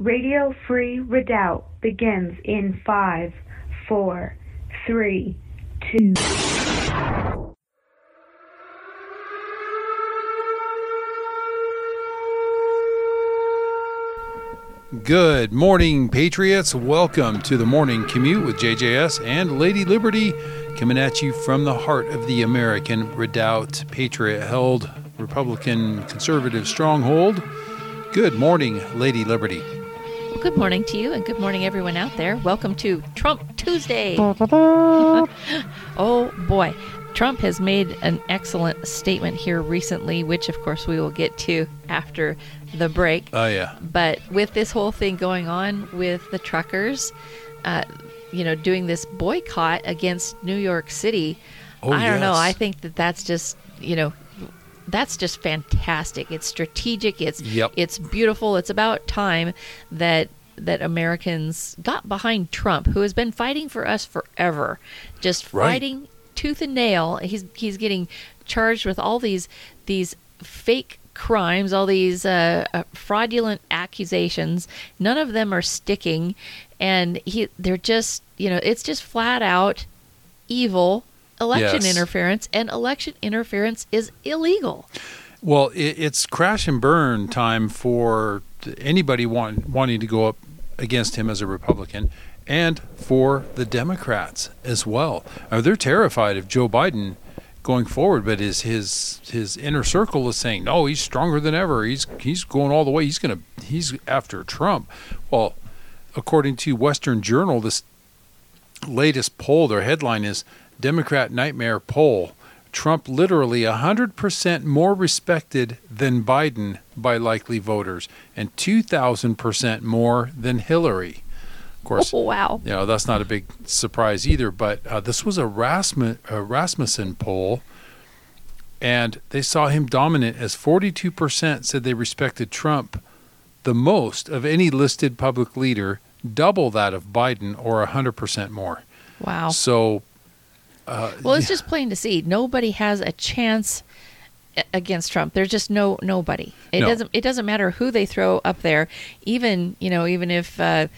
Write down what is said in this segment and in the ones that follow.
Radio Free Redoubt begins in five, four, three, two. Good morning, Patriots. Welcome to the morning commute with JJS and Lady Liberty, coming at you from the heart of the American redoubt, patriot held Republican conservative stronghold. Good morning, Lady Liberty. Well, good morning to you, and good morning, everyone out there. Welcome to Trump Tuesday. oh boy, Trump has made an excellent statement here recently, which, of course, we will get to after the break. Oh, yeah. But with this whole thing going on with the truckers, uh, you know, doing this boycott against New York City, Oh, I don't know. I think that that's just, you know, that's just fantastic. It's strategic. It's Yep. it's beautiful. It's about time that that Americans got behind Trump, who has been fighting for us forever, just Right. fighting tooth and nail. He's he's getting charged with all these these fake crimes, all these uh, uh, fraudulent accusations. None of them are sticking, and he they're just you know it's just flat out evil election Yes. interference, and election interference is illegal. Well, it, it's crash and burn time for anybody want, wanting to go up against him as a Republican and for the Democrats as well. Uh, they're terrified of Joe Biden going forward, but his his his inner circle is saying, "No, he's stronger than ever. He's he's going all the way. He's going to he's after Trump." Well, according to Western Journal, this latest poll, their headline is Democrat Nightmare Poll. Trump literally 100% more respected than Biden by likely voters and 2,000% more than Hillary. Of course, Oh wow! you know, that's not a big surprise either, but uh, this was a, Rasmus, a Rasmussen poll, and they saw him dominant as 42% said they respected Trump the most of any listed public leader, double that of Biden, or 100% more. Wow. So, uh, Well, it's just plain to see. Nobody has a chance against Trump. There's just no nobody. It No. doesn't. It doesn't matter who they throw up there. Even you know, even if uh,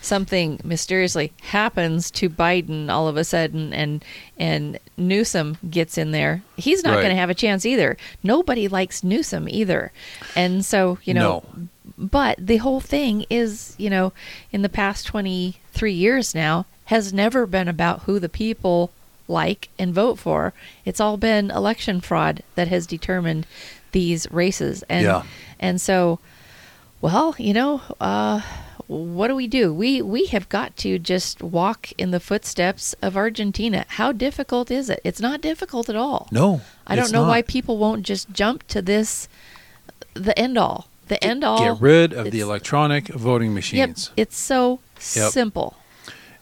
something mysteriously happens to Biden all of a sudden, and and Newsom gets in there, he's not Right. going to have a chance either. Nobody likes Newsom either, and so you know. No. But the whole thing is, you know, in the past 23 years now, has never been about who the people like and vote for. It's all been election fraud that has determined these races. And Yeah. and so well, you know, uh what do we do? We we have got to just walk in the footsteps of Argentina. How difficult is it? It's not difficult at all. no. I don't know why people won't just jump to this the end all. The end all. Get rid of the electronic voting Yep, machines. it's so Yep. simple.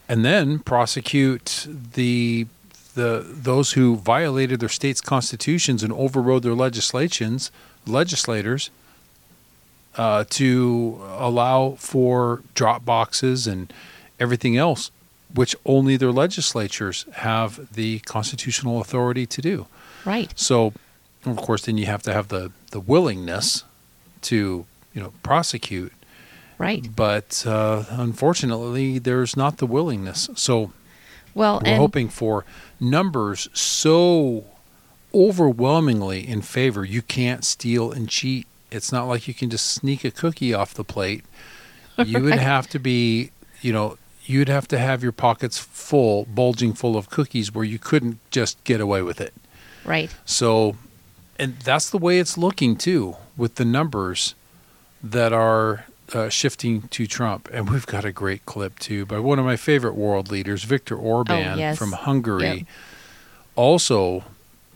and then prosecute the the those who violated their state's constitutions and overrode their legislations legislators uh, to allow for drop boxes and everything else which only their legislatures have the constitutional authority to do Right. so of course then you have to have the the willingness to you know prosecute Right. but uh, unfortunately, there's not the willingness. So Well, we're and hoping for numbers so overwhelmingly in favor. You can't steal and cheat. It's not like you can just sneak a cookie off the plate. You would have to be, you know, you'd have to have your pockets full, bulging full of cookies, where you couldn't just get away with it. right. So, and that's the way it's looking too, with the numbers that are uh, shifting to Trump. And we've got a great clip too by one of my favorite world leaders, Viktor Orban Oh, yes. from Hungary, Yep. also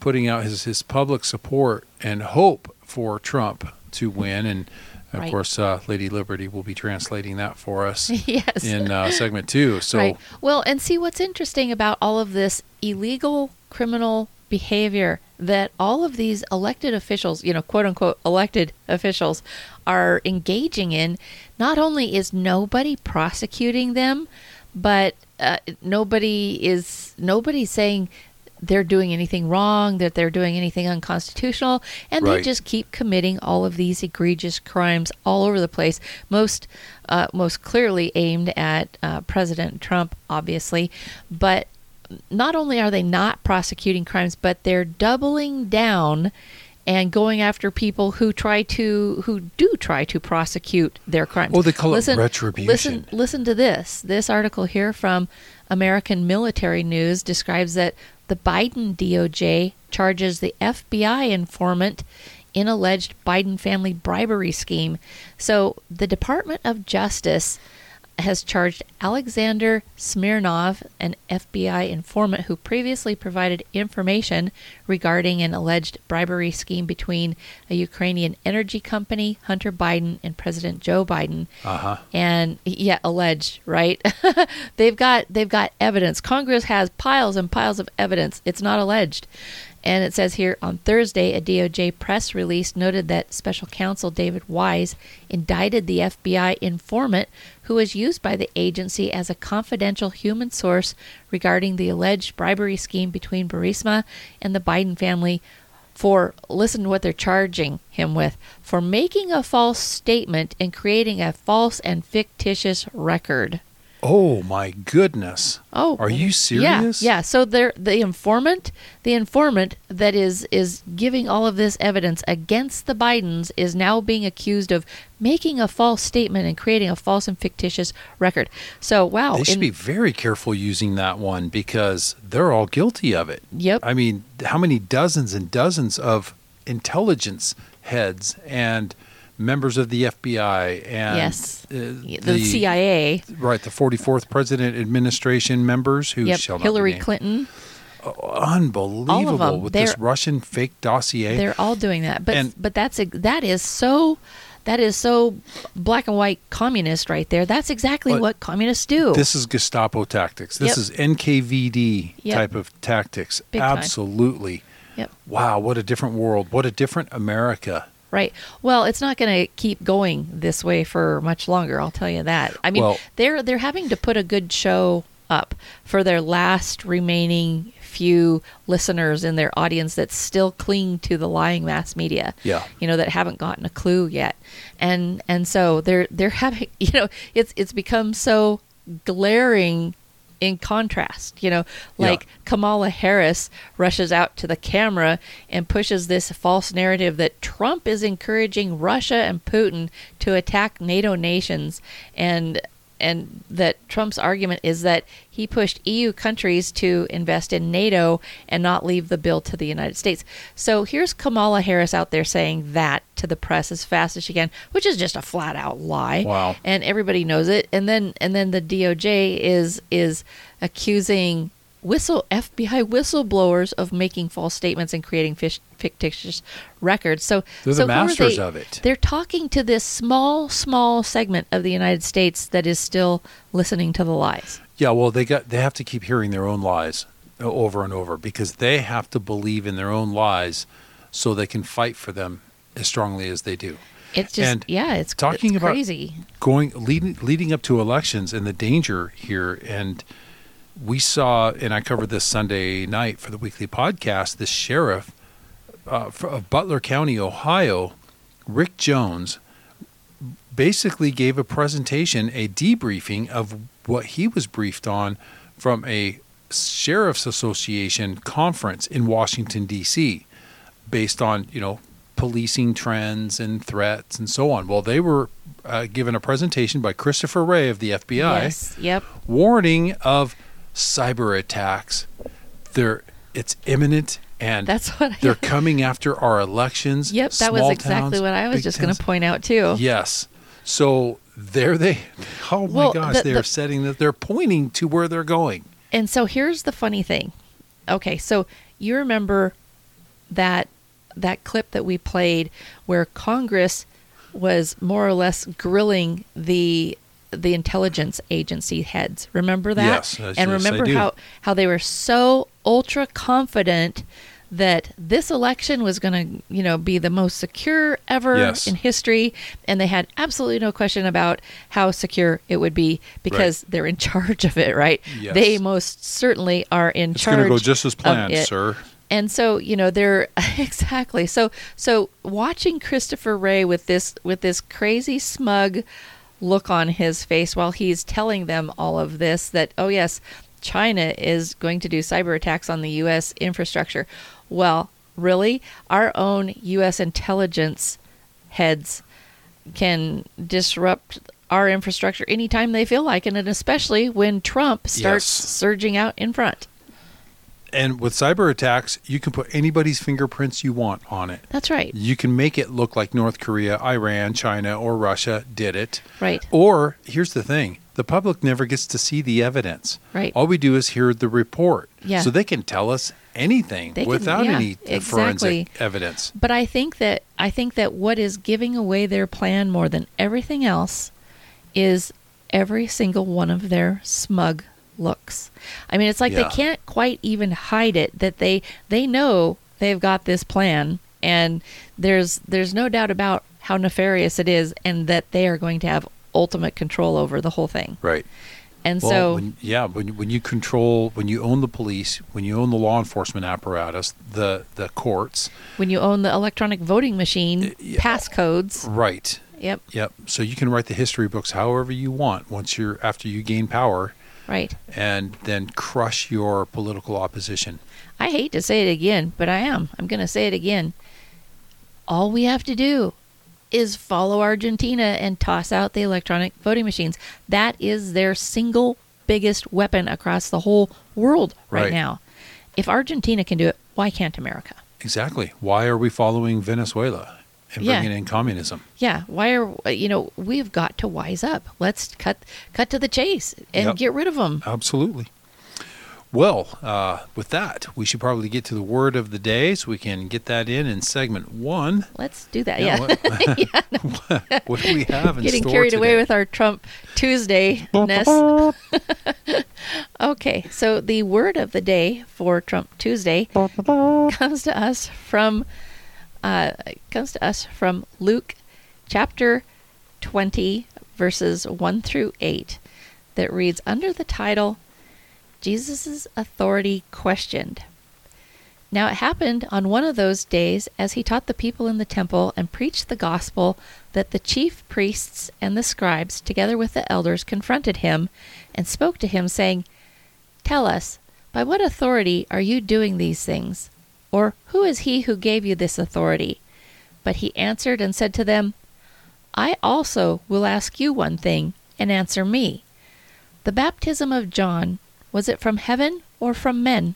putting out his, his public support and hope for Trump to win. And of Right. course, uh, Lady Liberty will be translating that for us yes. in uh, segment two. So, right. Well, and see what's interesting about all of this illegal criminal behavior that all of these elected officials, you know, quote unquote elected officials, are engaging in. Not only is nobody prosecuting them, but uh, nobody is nobody saying they're doing anything wrong, that they're doing anything unconstitutional, and they just keep committing all of these egregious crimes all over the place. Most, uh, most clearly aimed at uh, President Trump, obviously, but not only are they not prosecuting crimes, but they're doubling down and going after people who try to who do try to prosecute their crimes. Oh, they call it retribution. Listen, listen to this. This article here from American Military News describes that the Biden DOJ charges the FBI informant in alleged Biden family bribery scheme. So the Department of Justice has charged Alexander Smirnov, an FBI informant who previously provided information regarding an alleged bribery scheme between a Ukrainian energy company, Hunter Biden, and President Joe Biden. Uh-huh. And yeah, alleged, right? they've got they've got evidence. Congress has piles and piles of evidence. It's not alleged. And it says here on Thursday, a DOJ press release noted that special counsel David Weiss indicted the FBI informant who was used by the agency as a confidential human source regarding the alleged bribery scheme between Burisma and the Biden family for listen to what they're charging him with for making a false statement and creating a false and fictitious record. Oh my goodness. Oh, Are you serious? yeah. Yeah, So they're the informant, the informant that is is giving all of this evidence against the Bidens is now being accused of making a false statement and creating a false and fictitious record. So wow, They should in- be very careful using that one because they're all guilty of it. Yep. I mean, how many dozens and dozens of intelligence heads and members of the FBI and yes, uh, the, CIA. right, the 44th President Administration members who Yep, shall not Hillary. Clinton. Unbelievable them. with this They're- Russian fake dossier. They're all doing that. But And- but that's a, that is so that is so black and white communist right there. That's exactly what communists do. This is Gestapo tactics. This Yep. is NKVD Yep. type of tactics. Big time. Absolutely. Yep. Wow, what a different world. What a different America. Right. Well, it's not going to keep going this way for much longer. I'll tell you that. I mean, Well- they're they're having to put a good show up for their last remaining few listeners in their audience that still cling to the lying mass media. Yeah. You know that haven't gotten a clue yet, and and so they're they're having you know it's it's become so glaring in contrast you know Yeah. like Kamala Harris rushes out to the camera and pushes this false narrative that Trump is encouraging Russia and Putin to attack NATO nations and and that Trump's argument is that he pushed EU countries to invest in NATO and not leave the bill to the United States. So here's Kamala Harris out there saying that to the press as fast as she can, which is just a flat out lie Wow. and everybody knows it. And then and then the DOJ is is accusing whistle FBI whistleblowers of making false statements and creating fish, fictitious records. So They're the so masters they? of it. They're talking to this small small segment of the United States that is still listening to the lies. Yeah, well, they got they have to keep hearing their own lies uh, over and over because they have to believe in their own lies so they can fight for them as strongly as they do. It's just And yeah, it's talking it's about- crazy. going leading leading up to elections and the danger here and we saw and I covered this Sunday night for the weekly podcast this sheriff uh, of Butler County Ohio Rick Jones basically gave a presentation a debriefing of what he was briefed on from a sheriff's association conference in Washington DC based on you know policing trends and threats and so on. Well, they were uh, given a presentation by Christopher Wray of the FBI, Yes. Yep. warning of cyber attacks. They're it's imminent and That's what I they're coming after our elections. Yep, that was exactly towns, what I was just going to point out too. Yes. So there they. Oh my Well, gosh, the- they're the- setting that. They're pointing to where they're going. And so here's the funny thing. Okay, so you remember that that clip that we played where Congress was more or less grilling the the intelligence agency heads. Remember that? Yes, and yes, remember how how they were so ultra confident that this election was going to, you know, be the most secure ever Yes. in history, and they had absolutely no question about how secure it would be because they're in charge of it, right? Yes. They most certainly are in It's charge. It's going to go just as planned, sir. And so, you know, they're exactly. So so watching Christopher Wray with this with this crazy smug look on his face while he's telling them all of this that oh yes, China is going to do cyber attacks on the US infrastructure. Well, really? Our own US intelligence heads can disrupt our infrastructure anytime they feel like it, and especially when Trump starts Yes. surging out in front. And with cyber attacks, you can put anybody's fingerprints you want on it. That's right. You can make it look like North Korea, Iran, China, or Russia did it. Right. Or here's the thing the public never gets to see the evidence. Right. All we do is hear the report. Yeah. So they can tell us anything They can- without yeah, any exactly. forensic evidence. But I think that I think that what is giving away their plan more than everything else is every single one of their smug looks. I mean, it's like Yeah. they can't quite even hide it that they they know they've got this plan and there's there's no doubt about how nefarious it is and that they are going to have ultimate control over the whole thing. Right. And Well, so when, yeah, when when you control, when you own the police, when you own the law enforcement apparatus, the the courts, when you own the electronic voting machine yeah. passcodes, right? yep, Yep. So you can write the history books however you want once you're after you gain power, right. and then crush your political opposition. I hate to say it again, but I am. I'm going to say it again. All we have to do is follow Argentina and toss out the electronic voting machines. That is their single biggest weapon across the whole world right, Right. now. If Argentina can do it, why can't America? Exactly. Why are we following Venezuela and Yeah. bringing in communism? Yeah, why are you know we've got to wise up. Let's cut cut to the chase and Yep. get rid of them. Absolutely. Well, uh, with that, we should probably get to the word of the day so we can get that in in segment one. Let's do that. Yeah, Yeah. What, what do we have in Getting store carried away with our Trump Tuesday ness. okay, so the word of the day for Trump Tuesday comes to us from uh, comes to us from Luke chapter twenty verses one through eight that reads under the title Jesus' authority questioned. Now it happened on one of those days as he taught the people in the temple and preached the gospel that the chief priests and the scribes, together with the elders, confronted him and spoke to him, saying, Tell us, by what authority are you doing these things? Or who is he who gave you this authority? But he answered and said to them, I also will ask you one thing, and answer me. The baptism of John, was it from heaven or from men?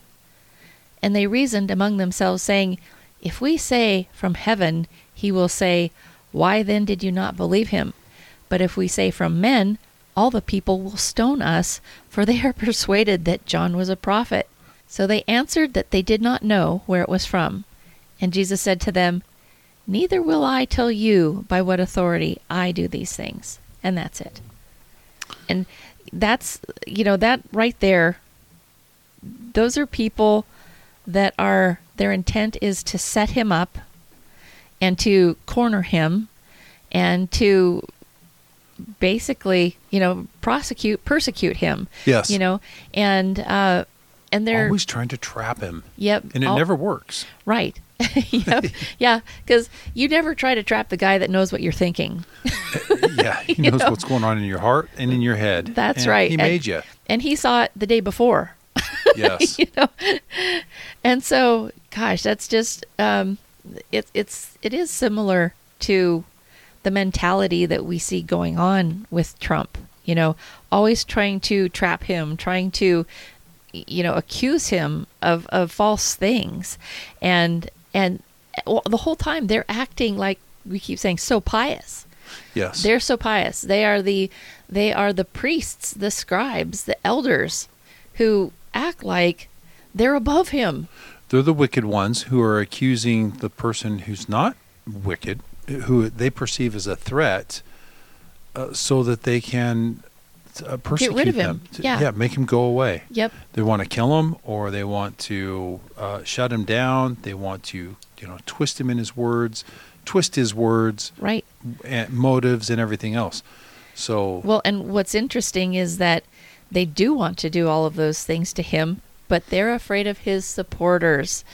And they reasoned among themselves, saying, If we say from heaven, he will say, Why then did you not believe him? But if we say from men, all the people will stone us, for they are persuaded that John was a prophet. So they answered that they did not know where it was from. And Jesus said to them, Neither will I tell you by what authority I do these things. And that's it. And that's, you know, that right there, those are people that are, their intent is to set him up and to corner him and to basically, you know, prosecute, persecute him. Yes. You know, and, uh, and they're, Always trying to trap him, yep. and it all- never works. Right. yep. Yeah, because you never try to trap the guy that knows what you're thinking. yeah, he knows know? what's going on in your heart and in your head. That's And right. He And- made you. And he saw it the day before. Yes. you know, and so, gosh, that's just um, it, it's it is similar to the mentality that we see going on with Trump. You know, always trying to trap him, trying to you know accuse him of of false things, and and the whole time they're acting like we keep saying so pious. yes. They're so pious. They are the they are the priests, the scribes, the elders who act like they're above him. They're the wicked ones who are accusing the person who's not wicked, who they perceive as a threat, uh, so that they can uh, persecute rid of them. him. To- Yeah. yeah, make him go away. Yep. They want to kill him, or they want to uh, shut him down. They want to, you know, twist him in his words, twist his words, Right. and motives, and everything else. So Well, and what's interesting is that they do want to do all of those things to him, but they're afraid of his supporters.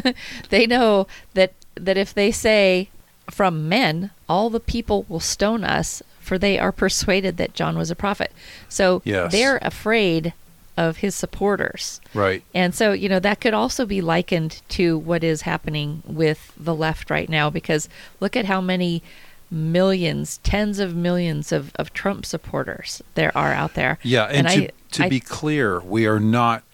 they know that that if they say from men, all the people will stone us, for they are persuaded that John was a prophet. So Yes. they're afraid of his supporters. right, And so, you know, that could also be likened to what is happening with the left right now because look at how many millions, tens of millions of, of Trump supporters there are out there. yeah. And, to I, to I- be clear, we are not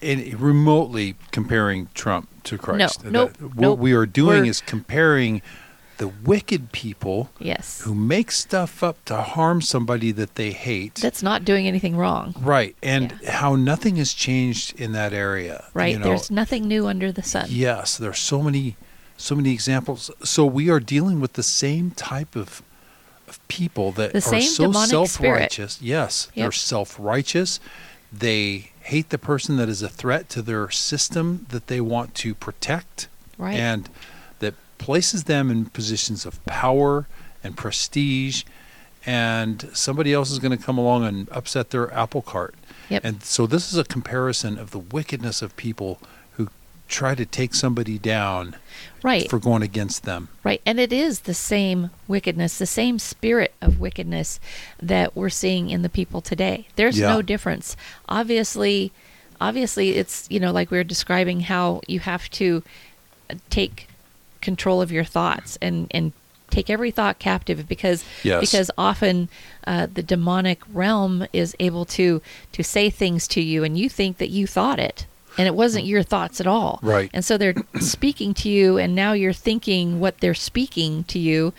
in, remotely comparing Trump to Christ. No, nope, That- what nope. we are doing is comparing the wicked people yes, who make stuff up to harm somebody that they hate. that's not doing anything wrong. Right, and Yeah. how nothing has changed in that area. Right? You know, There's nothing new under the sun. yes, There are so many, so many examples. So we are dealing with the same type of, of people that The are same so self-righteous. Yes, they're self-righteous. They hate the person that is a threat to their system that they want to protect, Right. and places them in positions of power and prestige. And somebody else is going to come along and upset their apple cart. Yep. And so this is a comparison of the wickedness of people who try to take somebody down right. for going against them. Right. And it is the same wickedness, the same spirit of wickedness that we're seeing in the people today. There's Yeah. no difference. Obviously, obviously it's, you know, like we were describing how you have to uh, take control of your thoughts and and take every thought captive because Yes. because often uh, the demonic realm is able to to say things to you and you think that you thought it and it wasn't your thoughts at all Right. and so they're speaking to you, and now you're thinking what they're speaking to you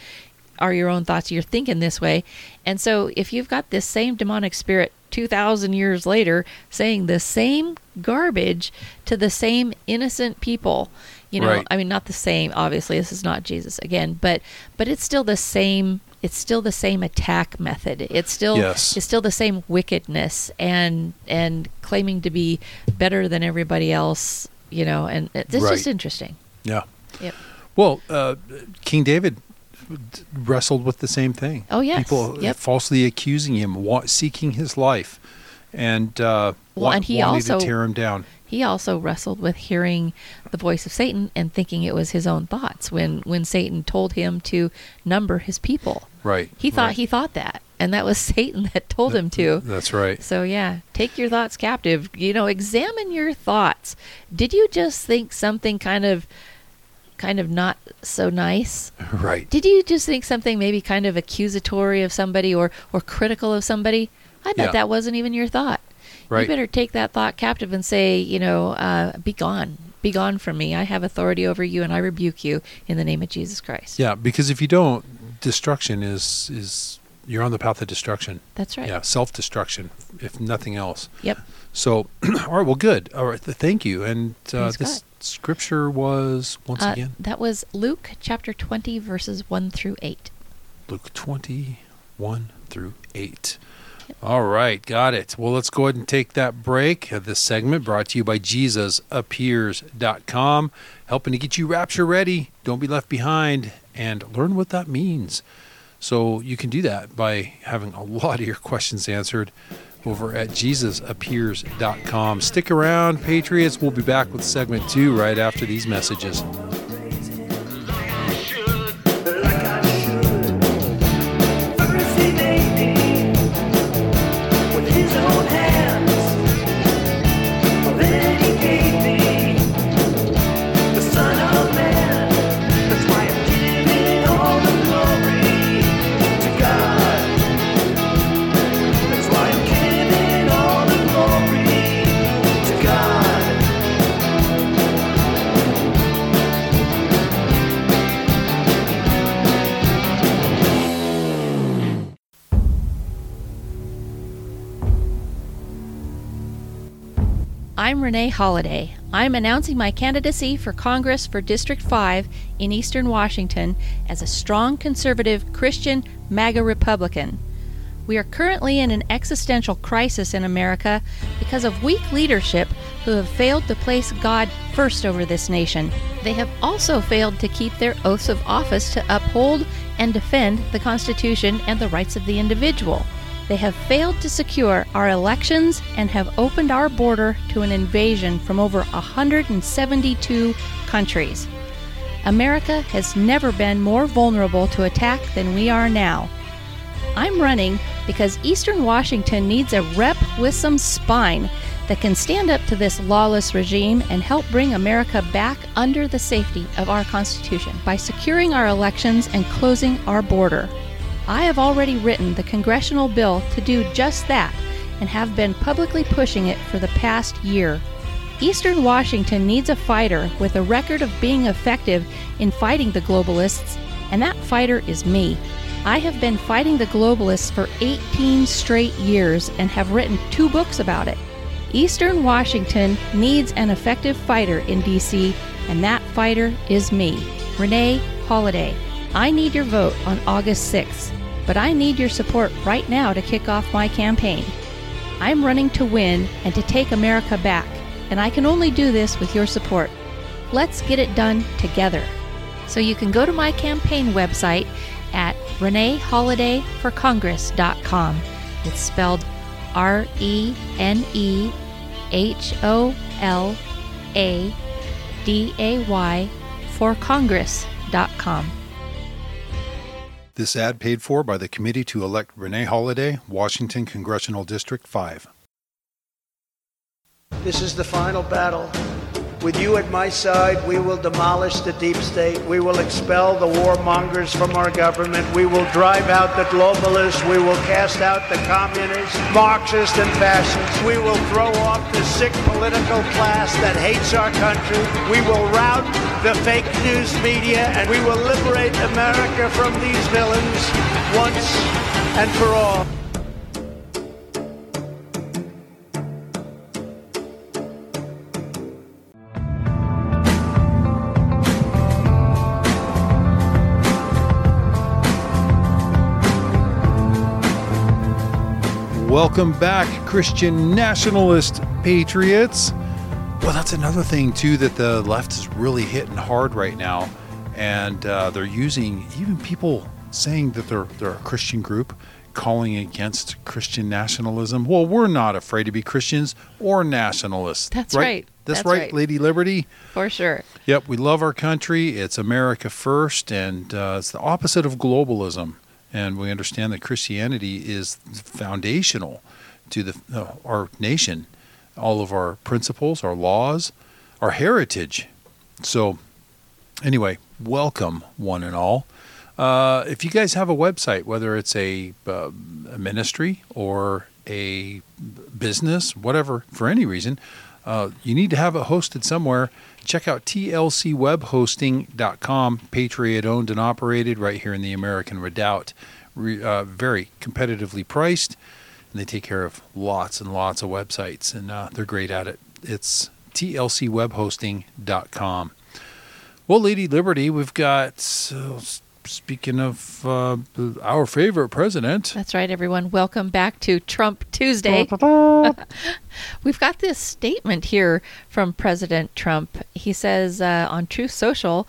are your own thoughts. You're thinking this way. And so if you've got this same demonic spirit 2,000 years later saying the same garbage to the same innocent people, you know, Right. I mean, not the same, obviously, this is not Jesus again, but, but it's still the same. It's still the same attack method. It's still Yes. it's still the same wickedness and and claiming to be better than everybody else, you know, and it's Right. just interesting. Yeah. Yep. Well, uh, King David wrestled with the same thing. Oh, yes. People Yep. falsely accusing him, wa- seeking his life, and uh, Well, wa- and he wanting also- to tear him down. He also wrestled with hearing the voice of Satan and thinking it was his own thoughts when when Satan told him to number his people. Right. He thought right. he thought that, and that was Satan that told him to. That's right. So yeah, take your thoughts captive. You know, examine your thoughts. Did you just think something kind of kind of not so nice? Right. Did you just think something maybe kind of accusatory of somebody or or critical of somebody? I bet Yeah. that wasn't even your thought. Right. You better take that thought captive and say, you know, uh, be gone, be gone from me. I have authority over you, and I rebuke you in the name of Jesus Christ. Yeah, because if you don't, destruction is is you're on the path of destruction. That's right. Yeah, self-destruction, if nothing else. Yep. So, all right, well, good. All right, th- thank you. And uh, this God. scripture was once Uh, again that was Luke chapter 20, verses 1 through 8. Luke 21 through 8. All right, got it. Well, let's go ahead and take that break. Uh, This segment brought to you by JesusAppears.com, helping to get you rapture ready. Don't be left behind and learn what that means. So you can do that by having a lot of your questions answered over at JesusAppears.com. Stick around, Patriots. We'll be back with segment two right after these messages. I'm Rene Holaday. I'm announcing my candidacy for Congress for District 5 in Eastern Washington as a strong conservative Christian MAGA Republican. We are currently in an existential crisis in America because of weak leadership who have failed to place God first over this nation. They have also failed to keep their oaths of office to uphold and defend the Constitution and the rights of the individual. They have failed to secure our elections and have opened our border to an invasion from over 172 countries. America has never been more vulnerable to attack than we are now. I'm running because Eastern Washington needs a rep with some spine that can stand up to this lawless regime and help bring America back under the safety of our Constitution by securing our elections and closing our border. I have already written the congressional bill to do just that and have been publicly pushing it for the past year. Eastern Washington needs a fighter with a record of being effective in fighting the globalists, and that fighter is me. I have been fighting the globalists for 18 straight years and have written two books about it. Eastern Washington needs an effective fighter in D.C., and that fighter is me, Rene Holaday. I need your vote on August 6th, but I need your support right now to kick off my campaign. I'm running to win and to take America back, and I can only do this with your support. Let's get it done together. So you can go to my campaign website at reneholadayforcongress.com. It's spelled R E N E H O L A D A Y for Congress.com. This ad paid for by the committee to elect Rene Holaday, Washington Congressional District 5. This is the final battle. With you at my side, we will demolish the deep state. We will expel the warmongers from our government. We will drive out the globalists. We will cast out the communists, Marxists, and fascists. We will throw off the sick political class that hates our country. We will rout the fake news media, and we will liberate America from these villains once and for all. Welcome back, Christian nationalist patriots. Well, that's another thing, too, that the left is really hitting hard right now. And uh, they're using even people saying that they're, they're a Christian group calling against Christian nationalism. Well, we're not afraid to be Christians or nationalists. That's right. That's, That's right, right. Lady Liberty. For sure. Yep, we love our country. It's America first, and uh, it's the opposite of globalism. And we understand that Christianity is foundational to the uh, our nation, all of our principles, our laws, our heritage. So, anyway, welcome one and all. Uh, if you guys have a website, whether it's a, uh, a ministry or a business, whatever, for any reason, uh, you need to have it hosted somewhere. Check out tlcwebhosting.com, Patriot owned and operated right here in the American Redoubt. Re, uh, very competitively priced, and they take care of lots and lots of websites, and uh, they're great at it. It's tlcwebhosting.com. Well, Lady Liberty, we've got, uh, speaking of uh, our favorite president, That's right, everyone. Welcome back to Trump Tuesday. We've got this statement here from President Trump. He says uh, on Truth Social,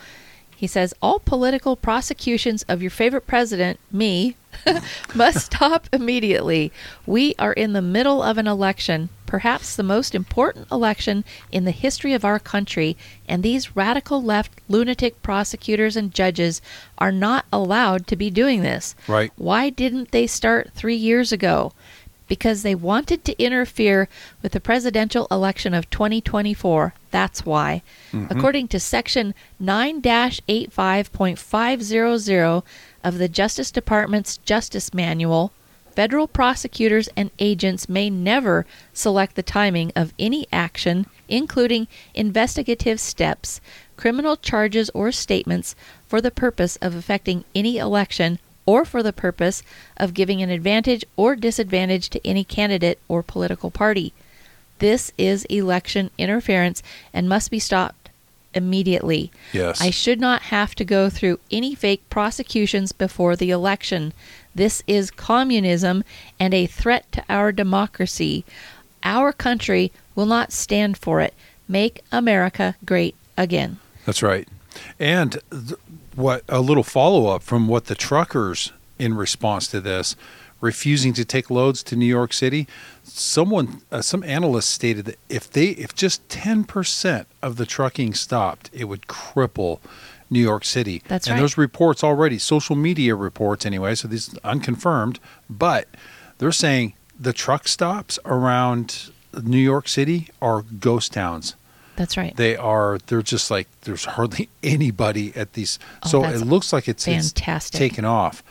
he says, All political prosecutions of your favorite president, me, must stop immediately. We are in the middle of an election, perhaps the most important election in the history of our country, and these radical left lunatic prosecutors and judges are not allowed to be doing this. Right. Why didn't they start three years ago? Because they wanted to interfere with the presidential election of 2024. That's why. Mm-hmm. According to Section 9 85.500 of the Justice Department's Justice Manual, federal prosecutors and agents may never select the timing of any action, including investigative steps, criminal charges, or statements, for the purpose of affecting any election or for the purpose of giving an advantage or disadvantage to any candidate or political party. This is election interference and must be stopped immediately. Yes. I should not have to go through any fake prosecutions before the election. This is communism and a threat to our democracy. Our country will not stand for it. Make America great again. That's right. And th- what a little follow up from what the truckers in response to this refusing to take loads to New York City. Someone, uh, some analysts stated that if they, if just ten percent of the trucking stopped, it would cripple New York City. That's and right. there's reports already, social media reports anyway. So these unconfirmed, but they're saying the truck stops around New York City are ghost towns That's right. they are they're just like there's hardly anybody at these Oh, so it looks like it's, it's taken off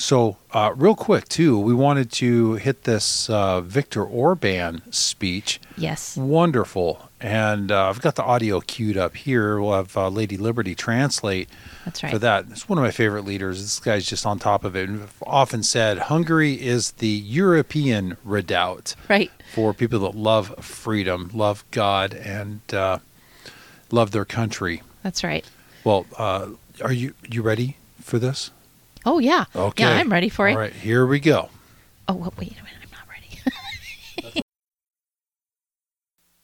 so uh, real quick too we wanted to hit this uh, Viktor Orban speech yes. wonderful and uh, i've got the audio queued up here we'll have uh, lady liberty translate That's right. for that it's one of my favorite leaders this guy's just on top of it and often said hungary is the european redoubt Right. for people that love freedom, love God, and uh, love their country. That's right. Well, uh, are you you ready for this? Oh yeah. Okay. Yeah, I'm ready for it. All right, here we go. Oh, well, wait a minute. I'm not ready.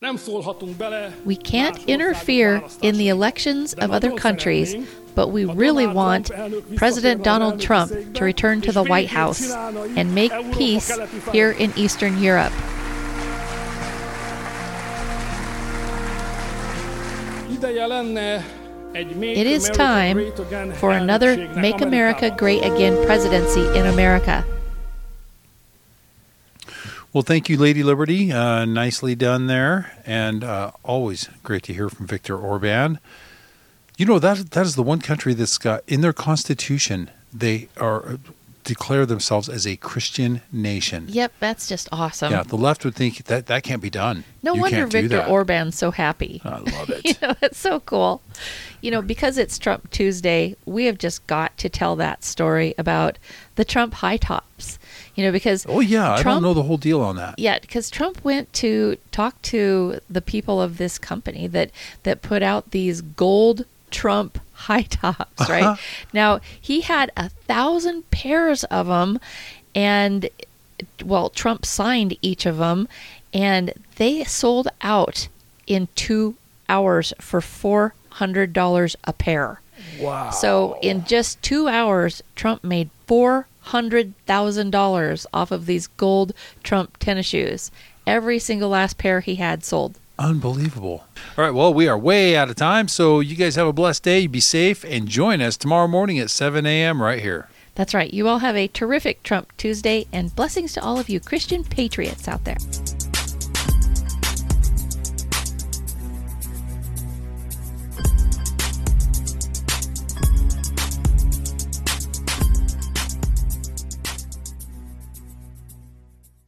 Nem szólhatunk bele. We can't interfere in the elections of other countries, but we really want Trump elnök visszatérne President Donald Trump to return to the White House and make peace here in Eastern Europe. Ideje lenne egy Make It is time for another Make America Great Again presidency in America. Well, thank you, Lady Liberty. Uh, nicely done there, and uh, always great to hear from Viktor Orban. You know that that is the one country that's got in their constitution they are declare themselves as a Christian nation. Yep, that's just awesome. Yeah, the left would think that that can't be done. No You wonder can't do Viktor that. Orban's so happy. I love it. you it. know, it's so cool. You know, because it's Trump Tuesday, we have just got to tell that story about the Trump high tops. You know, because oh yeah, I don't Trump- know the whole deal on that. Yeah, because Trump went to talk to the people of this company that that put out these gold Trump high tops. Right Uh-huh. now, he had a thousand pairs of them, and well, Trump signed each of them, and they sold out in two hours for four hundred dollars a pair. Wow. So in just two hours, Trump made four hundred thousand dollars off of these gold Trump tennis shoes. Every single last pair he had sold. Unbelievable. All right, well, we are way out of time, so you guys have a blessed day. Be safe and join us tomorrow morning at 7 a.m. right here. That's right. You all have a terrific Trump Tuesday and blessings to all of you Christian patriots out there.